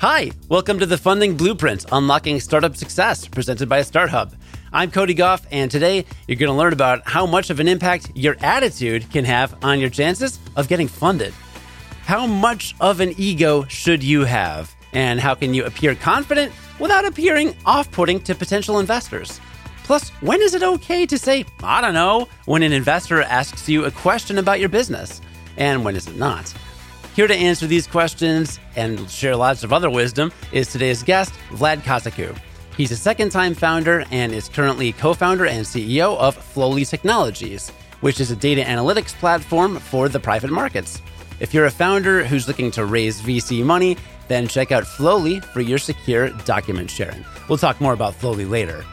Hi, welcome to the Funding Blueprint Unlocking Startup Success, presented by StartHub. I'm Cody Gough, and today you're going to learn about how much of an impact your attitude can have on your chances of getting funded. How much of an ego should you have? And how can you appear confident without appearing off putting to potential investors? Plus, when is it okay to say, I don't know, when an investor asks you a question about your business? And when is it not? Here to answer these questions and share lots of other wisdom is today's guest, Vlad Cazacu. He's a second time founder and is currently co founder and CEO of Flowlie Technologies, which is a data analytics platform for the private markets. If you're a founder who's looking to raise VC money, then check out Flowlie for your secure document sharing. We'll talk more about Flowlie later.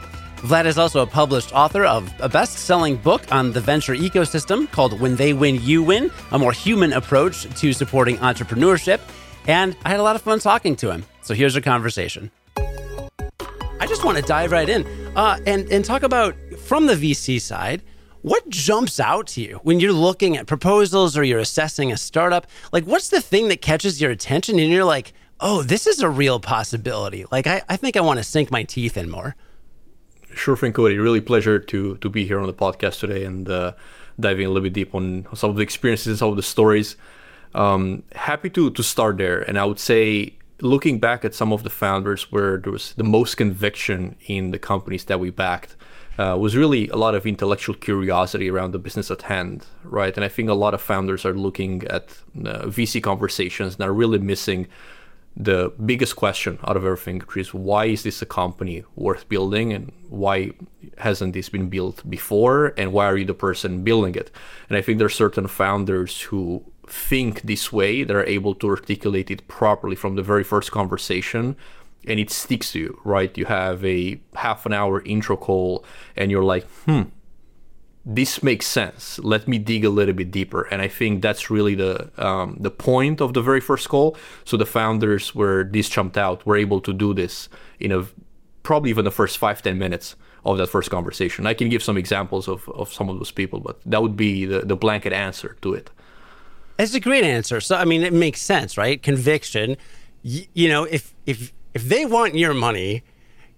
Vlad is also a published author of a best selling book on the venture ecosystem called When They Win, You Win, a more human approach to supporting entrepreneurship. And I had a lot of fun talking to him. So here's our conversation. I just want to dive right in uh, and, and talk about from the VC side. What jumps out to you when you're looking at proposals or you're assessing a startup? Like, what's the thing that catches your attention and you're like, oh, this is a real possibility? Like, I, I think I want to sink my teeth in more. Sure thing, Cody. Really pleasure to to be here on the podcast today and uh, diving a little bit deep on some of the experiences, and some of the stories. Um, happy to to start there, and I would say looking back at some of the founders where there was the most conviction in the companies that we backed uh, was really a lot of intellectual curiosity around the business at hand, right? And I think a lot of founders are looking at uh, VC conversations and are really missing the biggest question out of everything is why is this a company worth building and why hasn't this been built before and why are you the person building it? And i think there are certain founders who think this way that are able to articulate it properly from the very first conversation and it sticks to you right? You have a half an hour intro call and you're like hmm this makes sense. Let me dig a little bit deeper. And I think that's really the um, the point of the very first call. So the founders where this jumped out were able to do this in a probably even the first five ten minutes of that first conversation. I can give some examples of, of some of those people, but that would be the, the blanket answer to it. It's a great answer. So I mean, it makes sense, right? Conviction. Y- you know, if if if they want your money,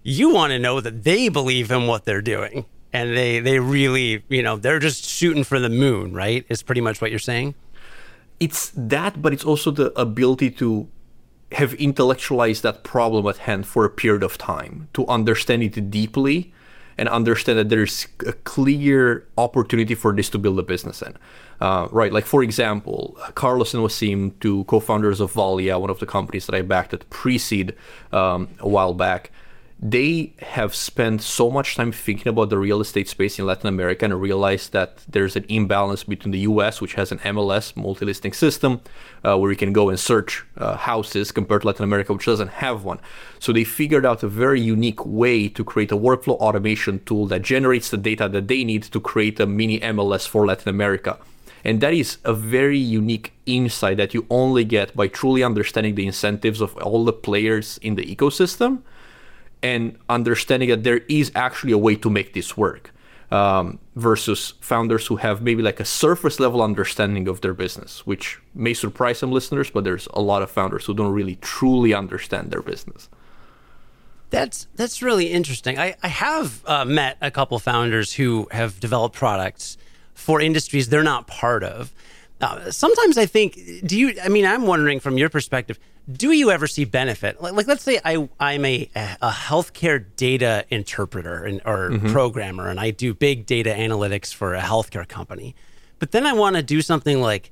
you want to know that they believe in what they're doing and they they really you know they're just shooting for the moon right is pretty much what you're saying it's that but it's also the ability to have intellectualized that problem at hand for a period of time to understand it deeply and understand that there's a clear opportunity for this to build a business in. Uh, right, like for example, Carlos and Wasim, two co-founders of Valia, one of the companies that I backed at pre-seed um, a while back, they have spent so much time thinking about the real estate space in Latin America and realized that there's an imbalance between the US, which has an MLS multi listing system uh, where you can go and search uh, houses, compared to Latin America, which doesn't have one. So they figured out a very unique way to create a workflow automation tool that generates the data that they need to create a mini MLS for Latin America. And that is a very unique insight that you only get by truly understanding the incentives of all the players in the ecosystem and understanding that there is actually a way to make this work um, versus founders who have maybe like a surface level understanding of their business, which may surprise some listeners, but there's a lot of founders who don't really truly understand their business. That's that's really interesting. I, I have uh, met a couple founders who have developed products for industries they're not part of. Uh, sometimes I think, do you? I mean, I'm wondering from your perspective, do you ever see benefit? Like, like let's say I I'm a a healthcare data interpreter and, or mm-hmm. programmer, and I do big data analytics for a healthcare company. But then I want to do something like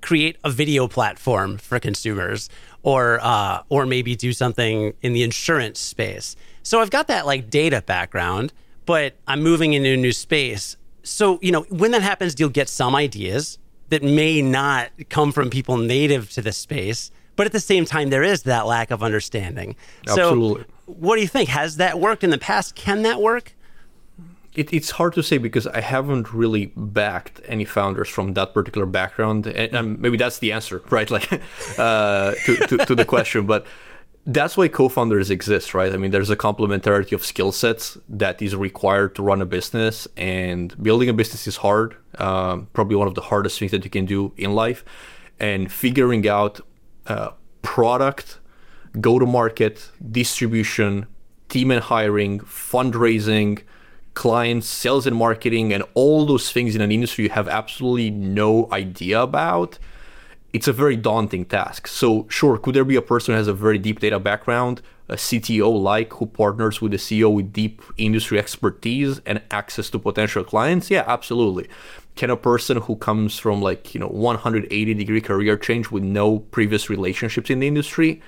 create a video platform for consumers, or uh, or maybe do something in the insurance space. So I've got that like data background, but I'm moving into a new space. So you know when that happens, you'll get some ideas that may not come from people native to the space but at the same time, there is that lack of understanding. Absolutely. So, what do you think? Has that worked in the past? Can that work? It, it's hard to say because I haven't really backed any founders from that particular background, and, and maybe that's the answer, right? Like uh, to, to, to the question, but that's why co-founders exist, right? I mean, there's a complementarity of skill sets that is required to run a business, and building a business is hard. Um, probably one of the hardest things that you can do in life, and figuring out uh, product go to market, distribution, team and hiring, fundraising, clients, sales and marketing, and all those things in an industry you have absolutely no idea about, it's a very daunting task. So, sure, could there be a person who has a very deep data background, a CTO like who partners with the CEO with deep industry expertise and access to potential clients? Yeah, absolutely. Can a person who comes from like, you know, 180 degree career change with no previous relationships in the industry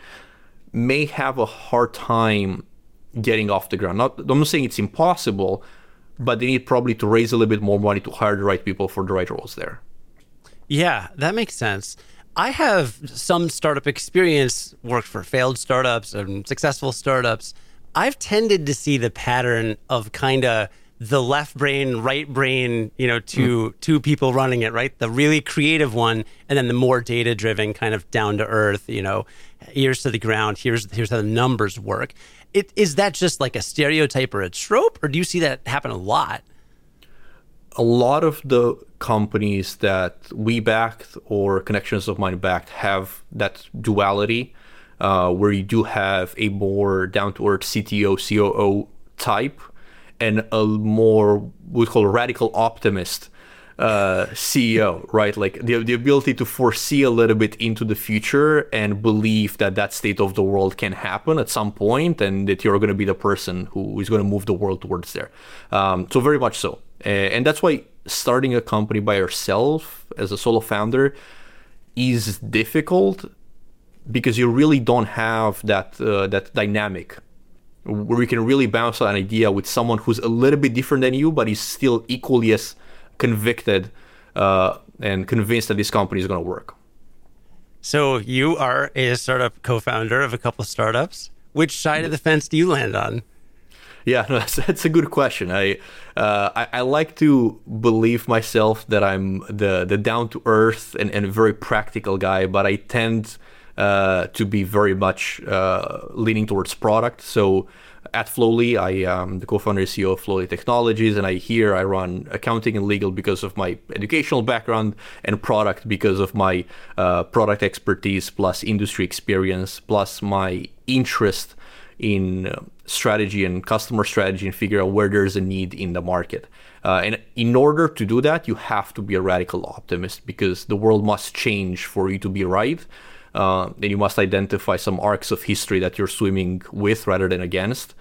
may have a hard time getting off the ground? Not I'm not saying it's impossible, but they need probably to raise a little bit more money to hire the right people for the right roles there. Yeah, that makes sense. I have some startup experience, worked for failed startups and successful startups. I've tended to see the pattern of kind of the left brain, right brain, you know, two mm. two people running it, right? The really creative one, and then the more data driven, kind of down to earth, you know, ears to the ground. Here's here's how the numbers work. It, is that just like a stereotype or a trope, or do you see that happen a lot? A lot of the companies that we backed or connections of mine backed have that duality, uh, where you do have a more down to earth CTO, COO type, and a more we call radical optimist uh, CEO, right? Like the, the ability to foresee a little bit into the future and believe that that state of the world can happen at some point and that you're going to be the person who is going to move the world towards there. Um, so, very much so. And that's why starting a company by yourself as a solo founder is difficult because you really don't have that uh, that dynamic where you can really bounce an idea with someone who's a little bit different than you but is still equally as convicted uh, and convinced that this company is going to work. So you are a startup co-founder of a couple of startups. Which side of the fence do you land on? Yeah, no, that's, that's a good question. I, uh, I, I like to believe myself that I'm the the down to earth and, and very practical guy, but I tend uh, to be very much uh, leaning towards product. So at Flowlie. I am the co-founder and CEO of Flowlie Technologies, and I here I run accounting and legal because of my educational background and product because of my uh, product expertise plus industry experience plus my interest in uh, strategy and customer strategy and figure out where there's a need in the market. Uh, and in order to do that, you have to be a radical optimist because the world must change for you to be right uh, then you must identify some arcs of history that you're swimming with rather than against.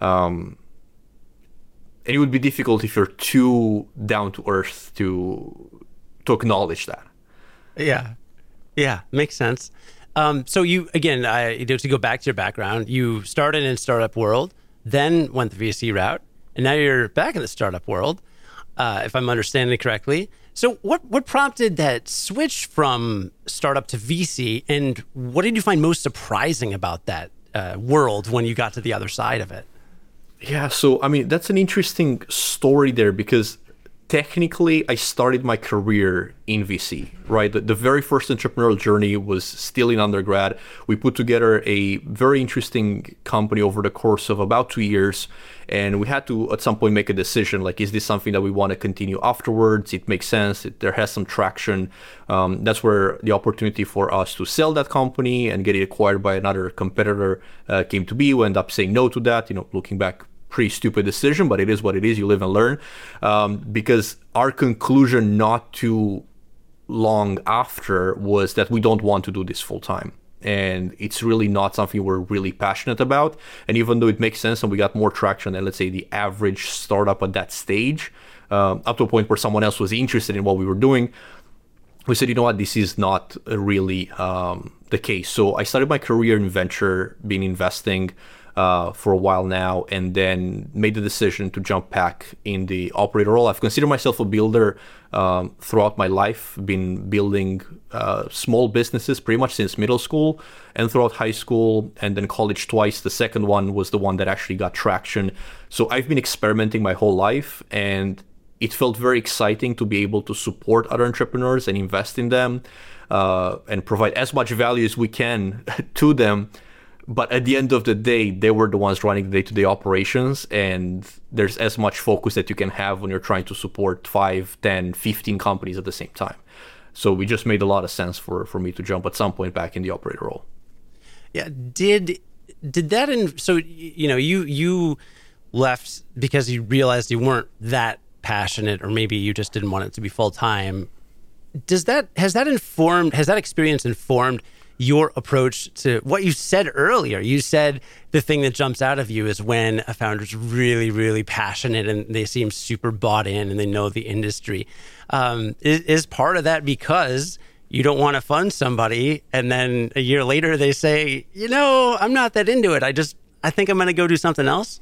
Um, and it would be difficult if you're too down to earth to to acknowledge that. Yeah, yeah, makes sense. Um, so you again, I, to go back to your background, you started in startup world, then went the VC route, and now you're back in the startup world, uh, if I'm understanding correctly. So, what what prompted that switch from startup to VC, and what did you find most surprising about that uh, world when you got to the other side of it? Yeah, so I mean that's an interesting story there because technically I started my career in VC, right? The, the, very first entrepreneurial journey was still in undergrad. We put together a very interesting company over the course of about two years. And we had to, at some point, make a decision like, is this something that we want to continue afterwards? It makes sense. It, there has some traction. Um, that's where the opportunity for us to sell that company and get it acquired by another competitor uh, came to be. We end up saying no to that, you know, looking back pretty stupid decision, but it is what it is. You live and learn. Um, because our conclusion not too long after was that we don't want to do this full time. And it's really not something we're really passionate about. And even though it makes sense and we got more traction than, let's say, the average startup at that stage, um, up to a point where someone else was interested in what we were doing, we said, you know what, this is not really um, the case. So I started my career in venture, being investing uh, for a while now, and then made the decision to jump back in the operator role. I've considered myself a builder um, throughout my life, been building uh, small businesses pretty much since middle school and throughout high school and then college twice. The second one was the one that actually got traction. So I've been experimenting my whole life, and it felt very exciting to be able to support other entrepreneurs and invest in them uh, and provide as much value as we can to them but at the end of the day they were the ones running the day-to-day operations and there's as much focus that you can have when you're trying to support 5 10 15 companies at the same time so we just made a lot of sense for for me to jump at some point back in the operator role Yeah. Did did that in so you know you you left because you realized you weren't that passionate or maybe you just didn't want it to be full time. Does that has that informed has that experience informed your approach to what you said earlier? You said the thing that jumps out of you is when a founder's really, really passionate and they seem super bought in and they know the industry. Um, is, is part of that because you don't want to fund somebody and then a year later they say, you know, I'm not that into it. I just, I think I'm going to go do something else?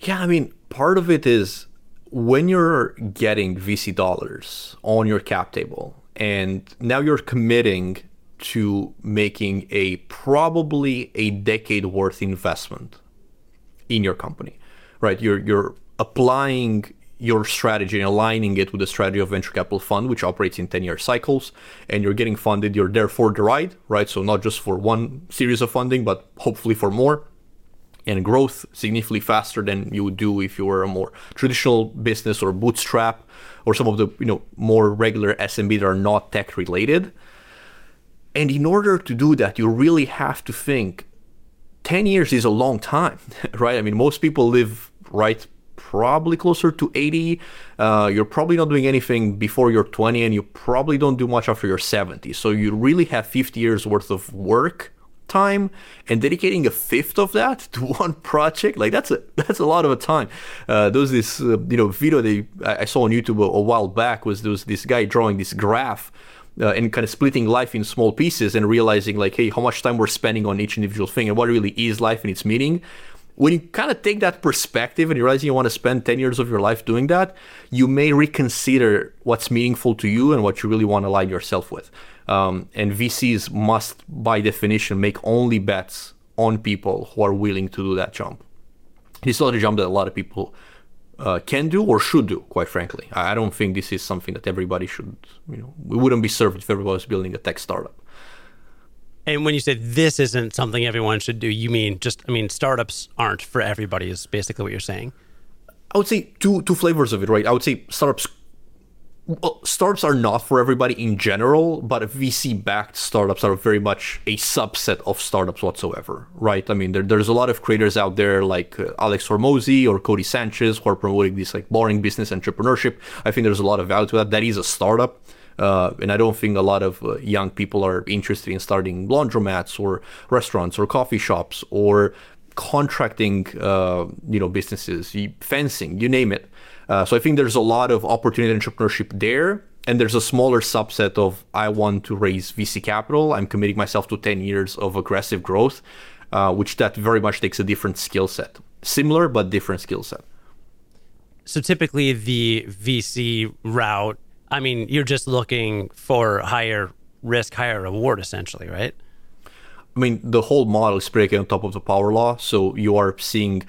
Yeah, I mean, part of it is when you're getting VC dollars on your cap table and now you're committing to making a probably a decade worth investment in your company, right? You're you're applying your strategy and aligning it with the strategy of venture capital fund, which operates in 10 year cycles, and you're getting funded. You're there for the ride, right? So not just for one series of funding, but hopefully for more. And growth significantly faster than you would do if you were a more traditional business or bootstrap or some of the you know more regular SMB that are not tech related. And in order to do that, you really have to think 10 years is a long time, right? I mean, most people live right probably closer to 80. Uh, you're probably not doing anything before you're 20, and you probably don't do much after you're 70. So you really have 50 years worth of work time and dedicating a fifth of that to one project like that's a that's a lot of a time uh, there was this uh, you know video that I saw on youtube a, a while back was there was this guy drawing this graph uh, and kind of splitting life in small pieces and realizing like hey how much time we're spending on each individual thing and what really is life and its meaning. When you kind of take that perspective and you realize you want to spend 10 years of your life doing that you may reconsider what's meaningful to you and what you really want to align yourself with. Um, and vcs must by definition make only bets on people who are willing to do that jump. It's not a jump that a lot of people uh, can do or should do, quite frankly. I don't think this is something that everybody should, you know, we wouldn't be served if everybody was building a tech startup. And when you say this isn't something everyone should do, you mean just, I mean, startups aren't for everybody, is basically what you're saying. I would say two two flavors of it, right? I would say startups startups are not for everybody in general, but VC backed startups are very much a subset of startups whatsoever, right? I mean, there, there's a lot of creators out there like uh, Alex Hormozi or Codie Sanchez who are promoting this like boring business entrepreneurship. I think there's a lot of value to that. That is a startup. Uh, and I don't think a lot of uh, young people are interested in starting laundromats or restaurants or coffee shops or contracting, uh, you know, businesses, fencing, you name it. Uh, so I think there's a lot of opportunity entrepreneurship there. And there's a smaller subset of I want to raise VC capital. I'm committing myself to 10 years of aggressive growth, uh, which that very much takes a different skill set. Similar, but different skill set. So typically the VC route, I mean, you're just looking for higher risk, higher reward, essentially, right? I mean, the whole model is breaking on top of the power law. So you are seeing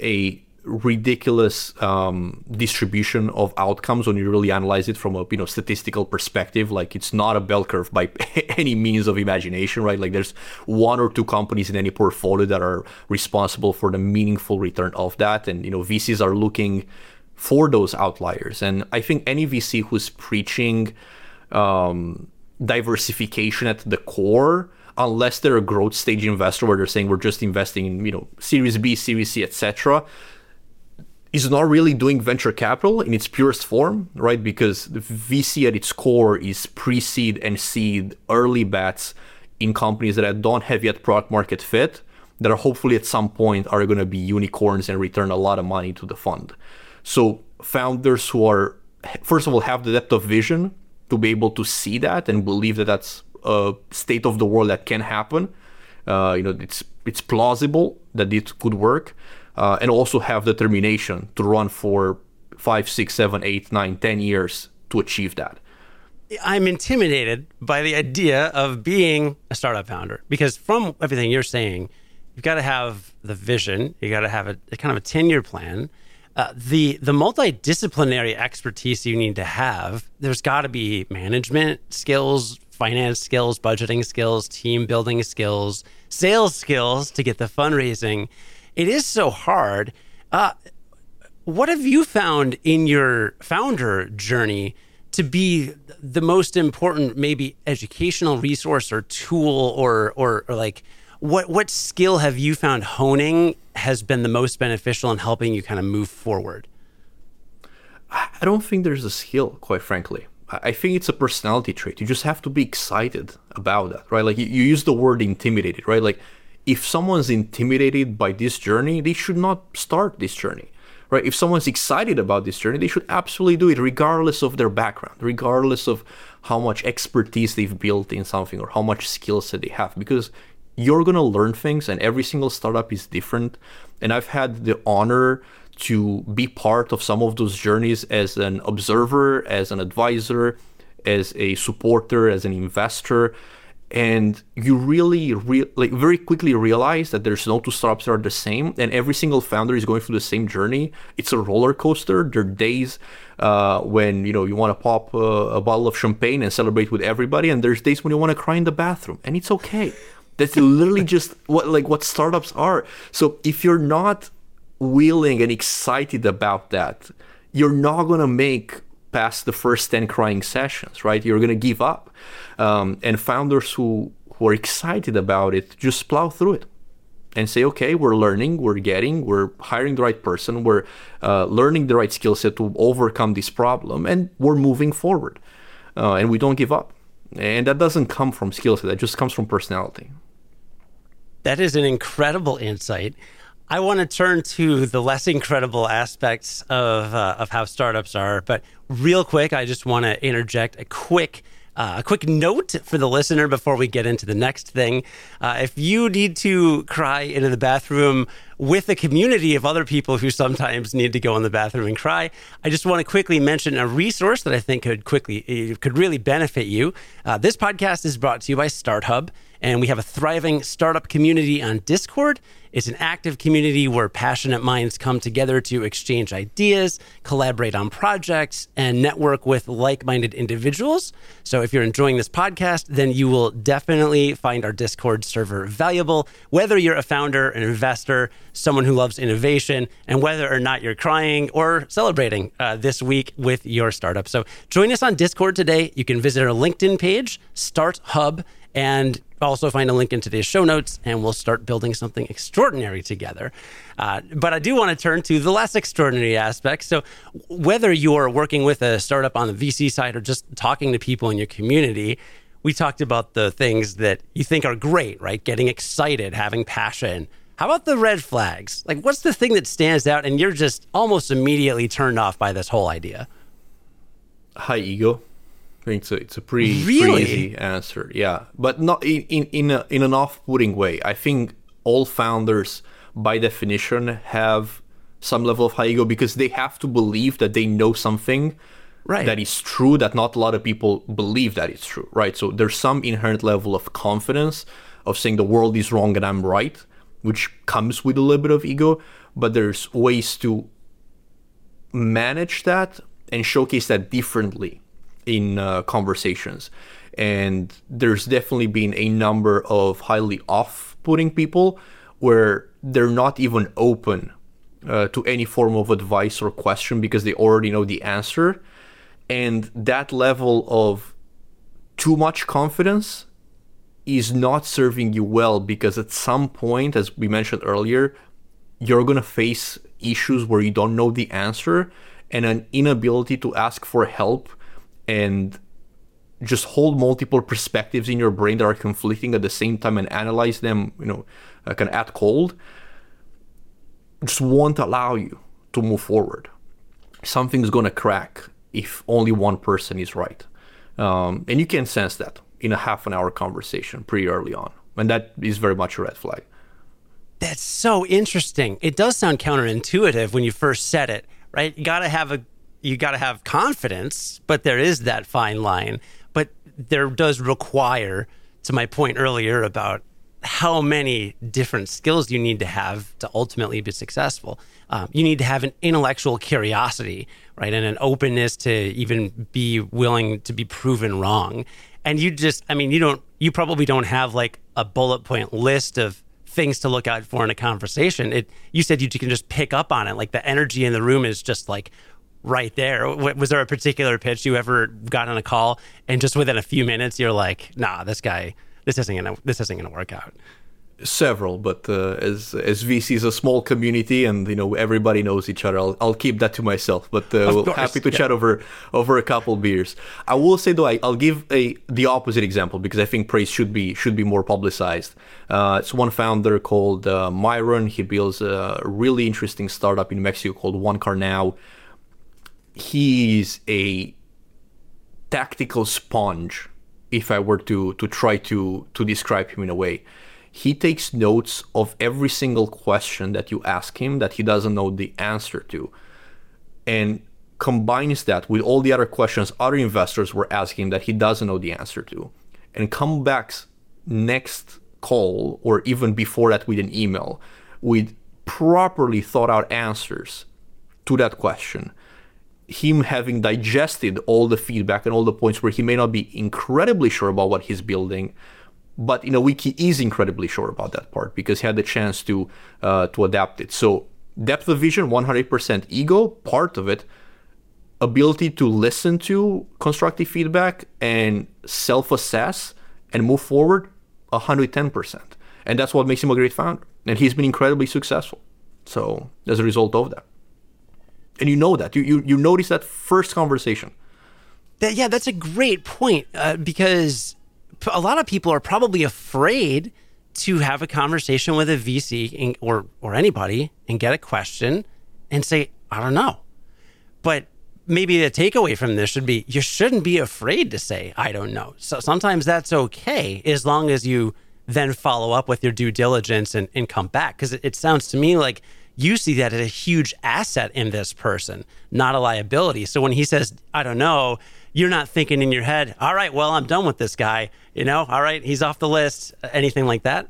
a ridiculous um, distribution of outcomes when you really analyze it from a you know statistical perspective. Like it's not a bell curve by any means of imagination, right? Like there's one or two companies in any portfolio that are responsible for the meaningful return of that, and you know VCs are looking for those outliers. And I think any VC who's preaching um, diversification at the core unless they're a growth stage investor where they're saying we're just investing in you know series b series c etc is not really doing venture capital in its purest form, right? Because the VC at its core is pre-seed and seed early bets in companies that don't have yet product market fit that are hopefully at some point are going to be unicorns and return a lot of money to the fund. So founders who are first of all have the depth of vision to be able to see that and believe that that's a state of the world that can happen. Uh, you know, it's it's plausible that it could work uh, and also have determination to run for five, six, seven, eight, nine, ten years to achieve that. I'm intimidated by the idea of being a startup founder because from everything you're saying, you've got to have the vision, you got to have a, a, kind of a 10 year plan. Uh, the the multidisciplinary expertise you need to have. There's got to be management skills, finance skills, budgeting skills, team building skills, sales skills to get the fundraising it is so hard. Uh, what have you found in your founder journey to be the most important, maybe educational resource or tool or, or, or like what what skill have you found honing has been the most beneficial in helping you kind of move forward? I don't think there's a skill, quite frankly. I think it's a personality trait. You just have to be excited about that, right? Like you, you use the word intimidated, right? Like if someone's intimidated by this journey, they should not start this journey, right? If someone's excited about this journey, they should absolutely do it, regardless of their background, regardless of how much expertise they've built in something or how much skills that they have, because you're gonna learn things, and every single startup is different. And I've had the honor to be part of some of those journeys as an observer, as an advisor, as a supporter, as an investor. And you really, re- like, very quickly realize that there's no two startups that are the same, and every single founder is going through the same journey. It's a roller coaster. There are days uh, when you know you want to pop uh, a bottle of champagne and celebrate with everybody, and there's days when you want to cry in the bathroom, and it's okay. That's literally just what like what startups are. So if you're not willing and excited about that, you're not going to make past the first 10 crying sessions, right? You're going to give up. Um, and founders who, who are excited about it just plow through it and say, okay, we're learning, we're getting, we're hiring the right person, we're uh, learning the right skill set to overcome this problem, and we're moving forward. Uh, and we don't give up. And that doesn't come from skill set, that just comes from personality. That is an incredible insight. I want to turn to the less incredible aspects of uh, of how startups are, but real quick, I just want to interject a quick. Uh, a quick note for the listener before we get into the next thing. Uh, if you need to cry into the bathroom with a community of other people who sometimes need to go in the bathroom and cry, I just want to quickly mention a resource that I think could quickly could really benefit you. Uh, this podcast is brought to you by StartHub, and we have a thriving startup community on Discord. It's an active community where passionate minds come together to exchange ideas, collaborate on projects, and network with like minded individuals. So, if you're enjoying this podcast, then you will definitely find our Discord server valuable, whether you're a founder, an investor, someone who loves innovation, and whether or not you're crying or celebrating uh, this week with your startup. So, join us on Discord today. You can visit our LinkedIn page, Start Hub and also find a link in today's show notes, and we'll start building something extraordinary together. Uh, but I do want to turn to the less extraordinary aspects. So, whether you're working with a startup on the VC side or just talking to people in your community, we talked about the things that you think are great, right? Getting excited, having passion. How about the red flags? Like, what's the thing that stands out and you're just almost immediately turned off by this whole idea? High ego it's a, it's a pretty, really? pretty easy answer. Yeah, but not in in in, a, in an off-putting way. I think all founders, by definition, have some level of high ego because they have to believe that they know something right. that is true that not a lot of people believe that it's true. Right. So there's some inherent level of confidence of saying the world is wrong and I'm right, which comes with a little bit of ego. But there's ways to manage that and showcase that differently in uh, conversations. And there's definitely been a number of highly off putting people where they're not even open uh, to any form of advice or question because they already know the answer. And that level of too much confidence is not serving you well because at some point, as we mentioned earlier, you're going to face issues where you don't know the answer and an inability to ask for help and just hold multiple perspectives in your brain that are conflicting at the same time and analyze them, you know, kind of at cold, just won't allow you to move forward. Something's gonna crack if only one person is right, um, and you can sense that in a half an hour conversation pretty early on, and that is very much a red flag. That's so interesting. It does sound counterintuitive when you first said it, right? You got to have a you got to have confidence, but there is that fine line. But there does require, to my point earlier about how many different skills you need to have to ultimately be successful. Um, you need to have an intellectual curiosity, right, and an openness to even be willing to be proven wrong. And you just, I mean, you don't, you probably don't have like a bullet point list of things to look out for in a conversation. It, you said you can just pick up on it. Like the energy in the room is just like right there. Was there a particular pitch you ever got on a call and just within a few minutes you're like, nah, this guy, this isn't gonna, this isn't gonna work out? Several, but uh, as as VC is a small community, and you know everybody knows each other. I'll, I'll keep that to myself. But uh, happy to yeah. chat over over a couple beers. I will say though, I, will give a the opposite example because I think praise should be should be more publicized. Uh, it's one founder called uh, Myron. He builds a really interesting startup in Mexico called One Car Now. He's a tactical sponge, if I were to to try to to describe him in a way. He takes notes of every single question that you ask him that he doesn't know the answer to and combines that with all the other questions other investors were asking that he doesn't know the answer to and come back next call or even before that with an email with properly thought out answers to that question him having digested all the feedback and all the points where he may not be incredibly sure about what he's building but in a week he is incredibly sure about that part because he had the chance to uh, to adapt it. So depth of vision, 100% ego, part of it. Ability to listen to constructive feedback and self-assess and move forward, 110%. And that's what makes him a great founder. And he's been incredibly successful. So as a result of that. And you know that. You you, you notice that first conversation. That, yeah, that's a great point uh, because a lot of people are probably afraid to have a conversation with a VC or or anybody and get a question and say, I don't know. But maybe the takeaway from this should be you shouldn't be afraid to say, I don't know. So sometimes that's okay as long as you then follow up with your due diligence and, and come back. Because it, it sounds to me like you see that as a huge asset in this person, not a liability. So when he says, I don't know, you're not thinking in your head, all right, well, I'm done with this guy. You know, all right, he's off the list. Anything like that?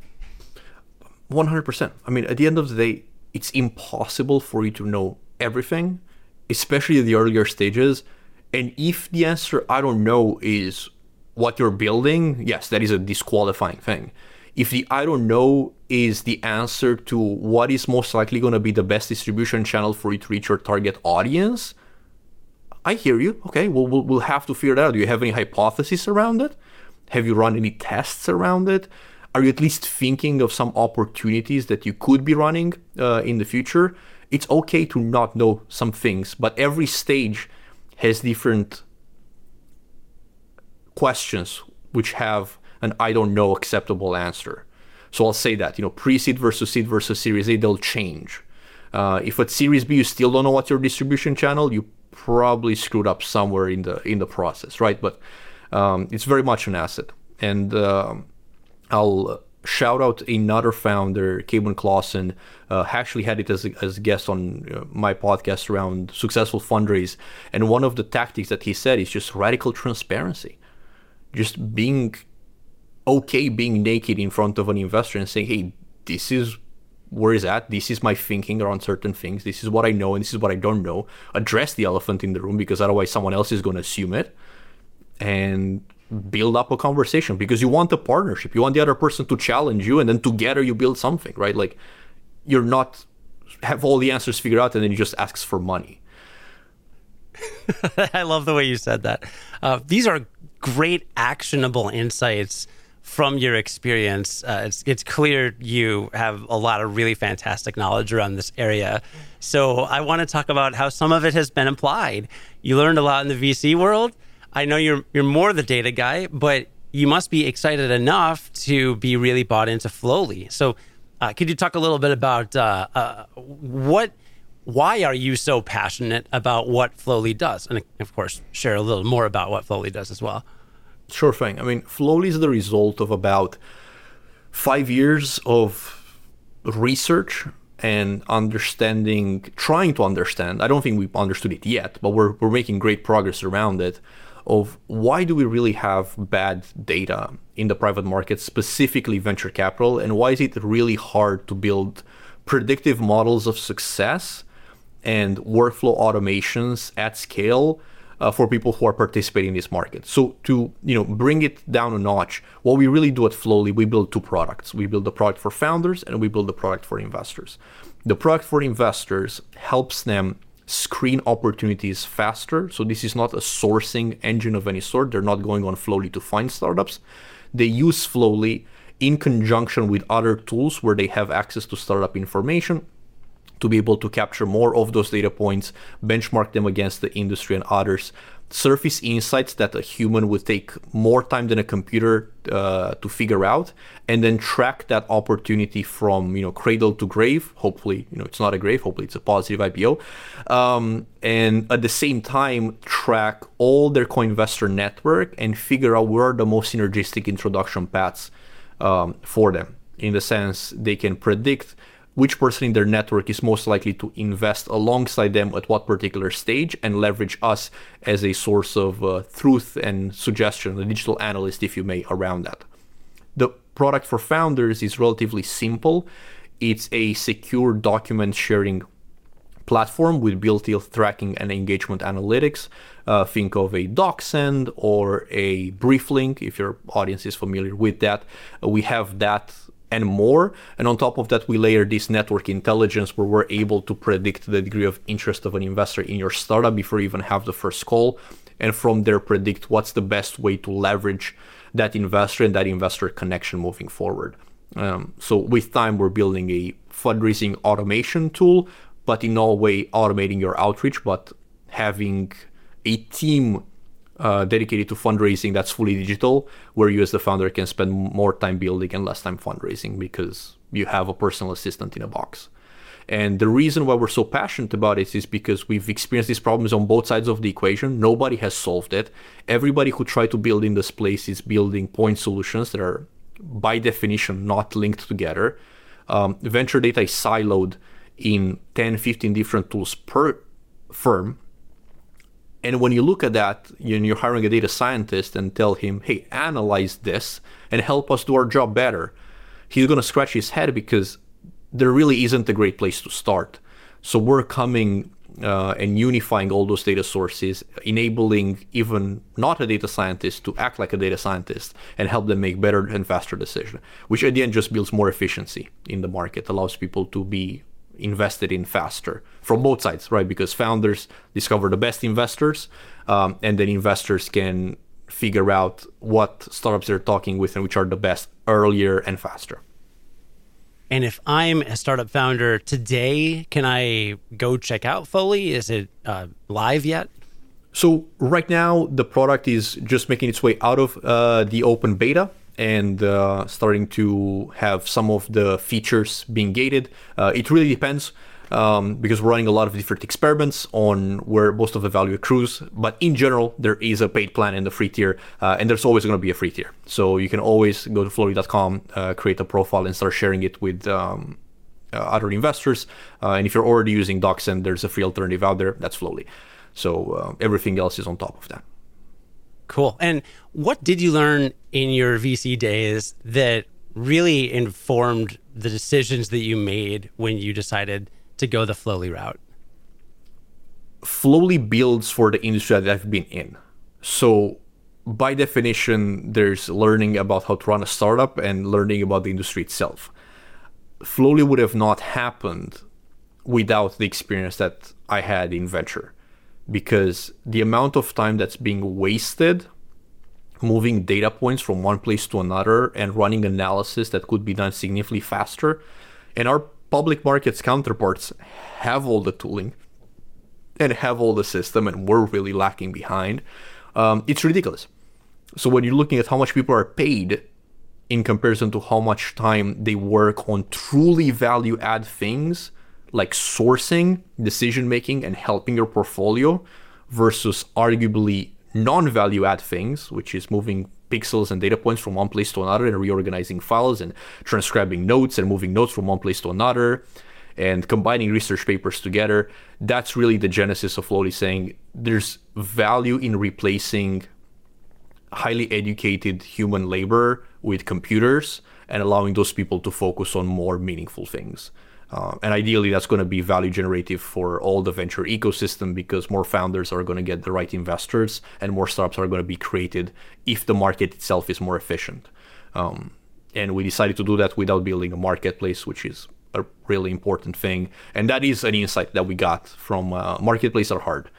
100%. I mean, at the end of the day, it's impossible for you to know everything, especially the earlier stages. And if the answer, I don't know, is what you're building, yes, that is a disqualifying thing. If the I don't know is the answer to what is most likely going to be the best distribution channel for you to reach your target audience, I hear you. Okay, well, we'll, we'll have to figure that out. Do you have any hypotheses around it? Have you run any tests around it? Are you at least thinking of some opportunities that you could be running uh, in the future? It's okay to not know some things, but every stage has different questions which have an I don't know acceptable answer. So I'll say that, you know, pre-seed versus seed versus series A, they'll change. Uh, if at series B you still don't know what's your distribution channel, you probably screwed up somewhere in the in the process, right? But um, it's very much an asset. And uh, I'll shout out another founder, Kevin Clausen, uh, actually had it as a, as a guest on uh, my podcast around successful fundraise. And one of the tactics that he said is just radical transparency, just being okay being naked in front of an investor and saying, hey, this is where is that? This is my thinking around certain things. This is what I know and this is what I don't know. Address the elephant in the room because otherwise someone else is going to assume it and build up a conversation because you want a partnership. You want the other person to challenge you and then together you build something, right? Like you're not have all the answers figured out and then you just asks for money. I love the way you said that. Uh, these are great actionable insights from your experience, uh, it's it's clear you have a lot of really fantastic knowledge around this area. So I want to talk about how some of it has been applied. You learned a lot in the VC world. I know you're you're more the data guy, but you must be excited enough to be really bought into Flowlie. So uh, could you talk a little bit about uh, uh what? Why are you so passionate about what Flowlie does? And of course, share a little more about what Flowlie does as well. Sure thing. I mean, Flowlie is the result of about five years of research and understanding, trying to understand. I don't think we've understood it yet, but we're, we're making great progress around it. Of why do we really have bad data in the private market, specifically venture capital, and why is it really hard to build predictive models of success and workflow automations at scale uh, for people who are participating in this market. So to you know bring it down a notch, what we really do at Flowlie, we build two products. We build a product for founders and we build a product for investors. The product for investors helps them screen opportunities faster. So this is not a sourcing engine of any sort. They're not going on Flowlie to find startups. They use Flowlie in conjunction with other tools where they have access to startup information to be able to capture more of those data points, benchmark them against the industry and others, surface insights that a human would take more time than a computer uh, to figure out, and then track that opportunity from you know cradle to grave. Hopefully, you know it's not a grave. Hopefully, it's a positive IPO, um, and at the same time track all their co-investor network and figure out where the most synergistic introduction paths um, for them. In the sense, they can predict which person in their network is most likely to invest alongside them at what particular stage and leverage us as a source of uh, truth and suggestion, a digital analyst, if you may, around that. The product for founders is relatively simple. It's a secure document sharing platform with built-in tracking and engagement analytics. Uh, think of a DocSend or a BriefLink if your audience is familiar with that. We have that and more. And on top of that, we layer this network intelligence where we're able to predict the degree of interest of an investor in your startup before you even have the first call. And from there, predict what's the best way to leverage that investor and that investor connection moving forward. Um, so with time, we're building a fundraising automation tool, but in no way automating your outreach, but having a team uh, dedicated to fundraising that's fully digital, where you as the founder can spend more time building and less time fundraising because you have a personal assistant in a box. And the reason why we're so passionate about it is because we've experienced these problems on both sides of the equation. Nobody has solved it. Everybody who tried to build in this place is building point solutions that are, by definition, not linked together. Um, venture data is siloed in 10, 15 different tools per firm and when you look at that, you're hiring a data scientist and tell him, hey, analyze this and help us do our job better. He's going to scratch his head because there really isn't a great place to start. So we're coming uh, and unifying all those data sources, enabling even not a data scientist to act like a data scientist and help them make better and faster decisions, which at the end just builds more efficiency in the market, allows people to be invested in faster from both sides, right? Because founders discover the best investors, um, and then investors can figure out what startups they're talking with and which are the best earlier and faster. And if I'm a startup founder today, can I go check out Flowlie? Is it uh, live yet? So right now, the product is just making its way out of uh, the open beta and uh, starting to have some of the features being gated. Uh, it really depends um, because we're running a lot of different experiments on where most of the value accrues. But in general, there is a paid plan and a free tier, uh, and there's always going to be a free tier. So you can always go to flowlie.com, uh, create a profile, and start sharing it with. Um, uh, other investors, uh, and if you're already using DocSend, there's a free alternative out there. That's Flowlie. So everything else is on top of that. Cool. And what did you learn in your VC days that really informed the decisions that you made when you decided to go the Flowlie route? Flowlie builds for the industry that I've been in. So, by definition, there's learning about how to run a startup and learning about the industry itself. Flowlie would have not happened without the experience that I had in venture because the amount of time that's being wasted moving data points from one place to another and running analysis that could be done significantly faster. And our public markets counterparts have all the tooling and have all the system, and we're really lacking behind. Um, it's ridiculous. So when you're looking at how much people are paid in comparison to how much time they work on truly value add things, like sourcing, decision making, and helping your portfolio versus arguably non value add things, which is moving pixels and data points from one place to another and reorganizing files and transcribing notes and moving notes from one place to another and combining research papers together. That's really the genesis of Flowlie saying there's value in replacing highly educated human labor with computers and allowing those people to focus on more meaningful things. Uh, and ideally, that's going to be value generative for all the venture ecosystem because more founders are going to get the right investors and more startups are going to be created if the market itself is more efficient. Um, and we decided to do that without building a marketplace, which is a really important thing. And that is an insight that we got from uh, marketplace are hard.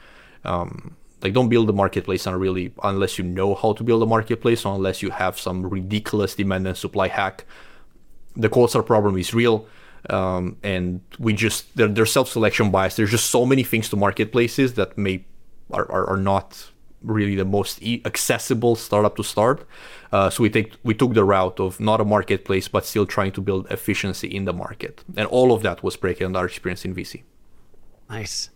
Um, like don't build a marketplace on really unless you know how to build a marketplace or unless you have some ridiculous demand and supply hack. The cold problem is real. Um, and we just they're, they're self-selection bias. There's just so many things to marketplaces that may are, are, are not really the most e- accessible startup to start. Uh, so we take we took the route of not a marketplace, but still trying to build efficiency in the market, and all of that was breaking on our experience in VC. Nice.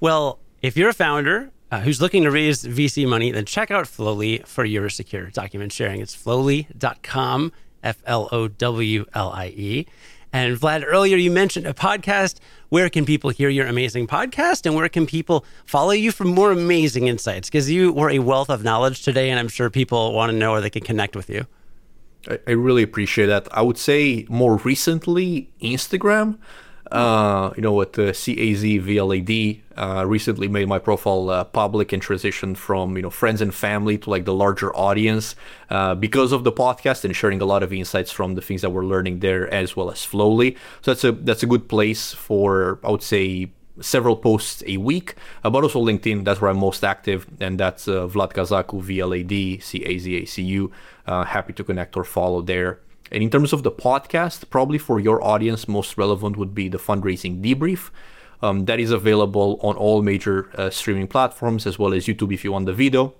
Well, if you're a founder uh, who's looking to raise VC money, then check out Flowlie for your secure document sharing. It's flowlie.com, F L O W L I E. And Vlad, earlier you mentioned a podcast. Where can people hear your amazing podcast and where can people follow you for more amazing insights? Because you were a wealth of knowledge today, and I'm sure people want to know where they can connect with you. I, really appreciate that. I would say more recently, Instagram uh, you know, with the CAZ VLAD, uh, recently made my profile uh, public and transitioned from, you know, friends and family to like the larger audience uh, because of the podcast and sharing a lot of insights from the things that we're learning there as well as Flowlie. So that's a that's a good place for I would say several posts a week, uh, but also LinkedIn. That's where I'm most active, and that's uh, Vlad Cazacu, VLAD, CAZACU. Uh, happy to connect or follow there. And in terms of the podcast, probably for your audience, most relevant would be the fundraising debrief. Um, that is available on all major uh, streaming platforms as well as YouTube if you want the video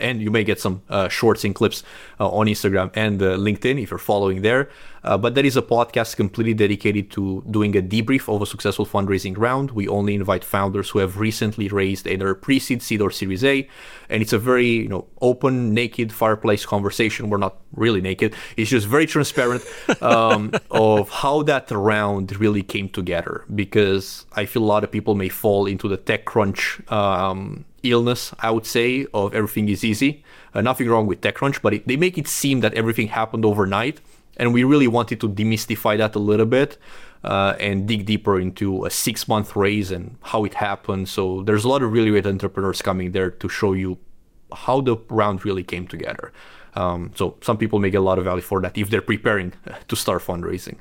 and you may get some uh, shorts and clips uh, on Instagram and uh, LinkedIn if you're following there. Uh, but that is a podcast completely dedicated to doing a debrief of a successful fundraising round. We only invite founders who have recently raised either pre-seed, seed, or Series A, and it's a very you know open, naked fireplace conversation. We're not really naked; it's just very transparent um, of how that round really came together. Because I feel a lot of people may fall into the TechCrunch. Um, illness, I would say, of everything is easy. Uh, nothing wrong with TechCrunch, but it, they make it seem that everything happened overnight. And we really wanted to demystify that a little bit uh, and dig deeper into a six month raise and how it happened. So there's a lot of really great entrepreneurs coming there to show you how the round really came together. Um, so some people may get a lot of value for that if they're preparing to start fundraising.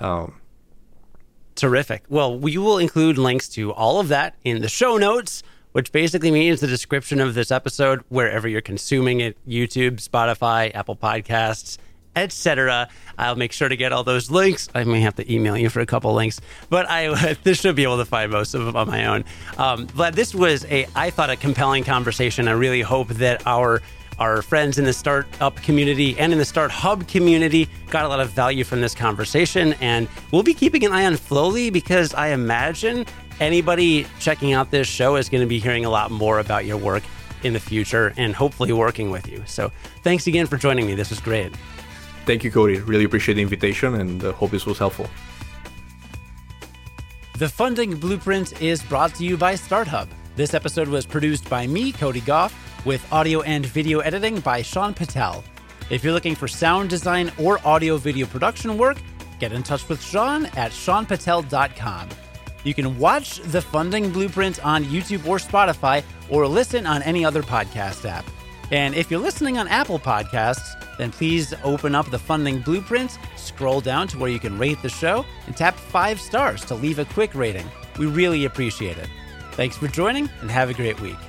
Um, Terrific. Well, we will include links to all of that in the show notes which basically means the description of this episode wherever you're consuming it YouTube, Spotify, Apple Podcasts, etc. I'll make sure to get all those links. I may have to email you for a couple links, but I this should be able to find most of them on my own. Um, but this was a I thought a compelling conversation. I really hope that our our friends in the startup community and in the StartHub community got a lot of value from this conversation. And we'll be keeping an eye on Flowlie because I imagine anybody checking out this show is going to be hearing a lot more about your work in the future and hopefully working with you. So thanks again for joining me. This was great. Thank you, Cody. Really appreciate the invitation and uh, hope this was helpful. The Funding Blueprint is brought to you by StartHub. This episode was produced by me, Cody Gough, with audio and video editing by Sean Patel. If you're looking for sound design or audio video production work, get in touch with Sean at seanpatel.com. You can watch the funding blueprint on YouTube or Spotify or listen on any other podcast app. And if you're listening on Apple Podcasts, then please open up the funding blueprint, scroll down to where you can rate the show, and tap five stars to leave a quick rating. We really appreciate it. Thanks for joining and have a great week.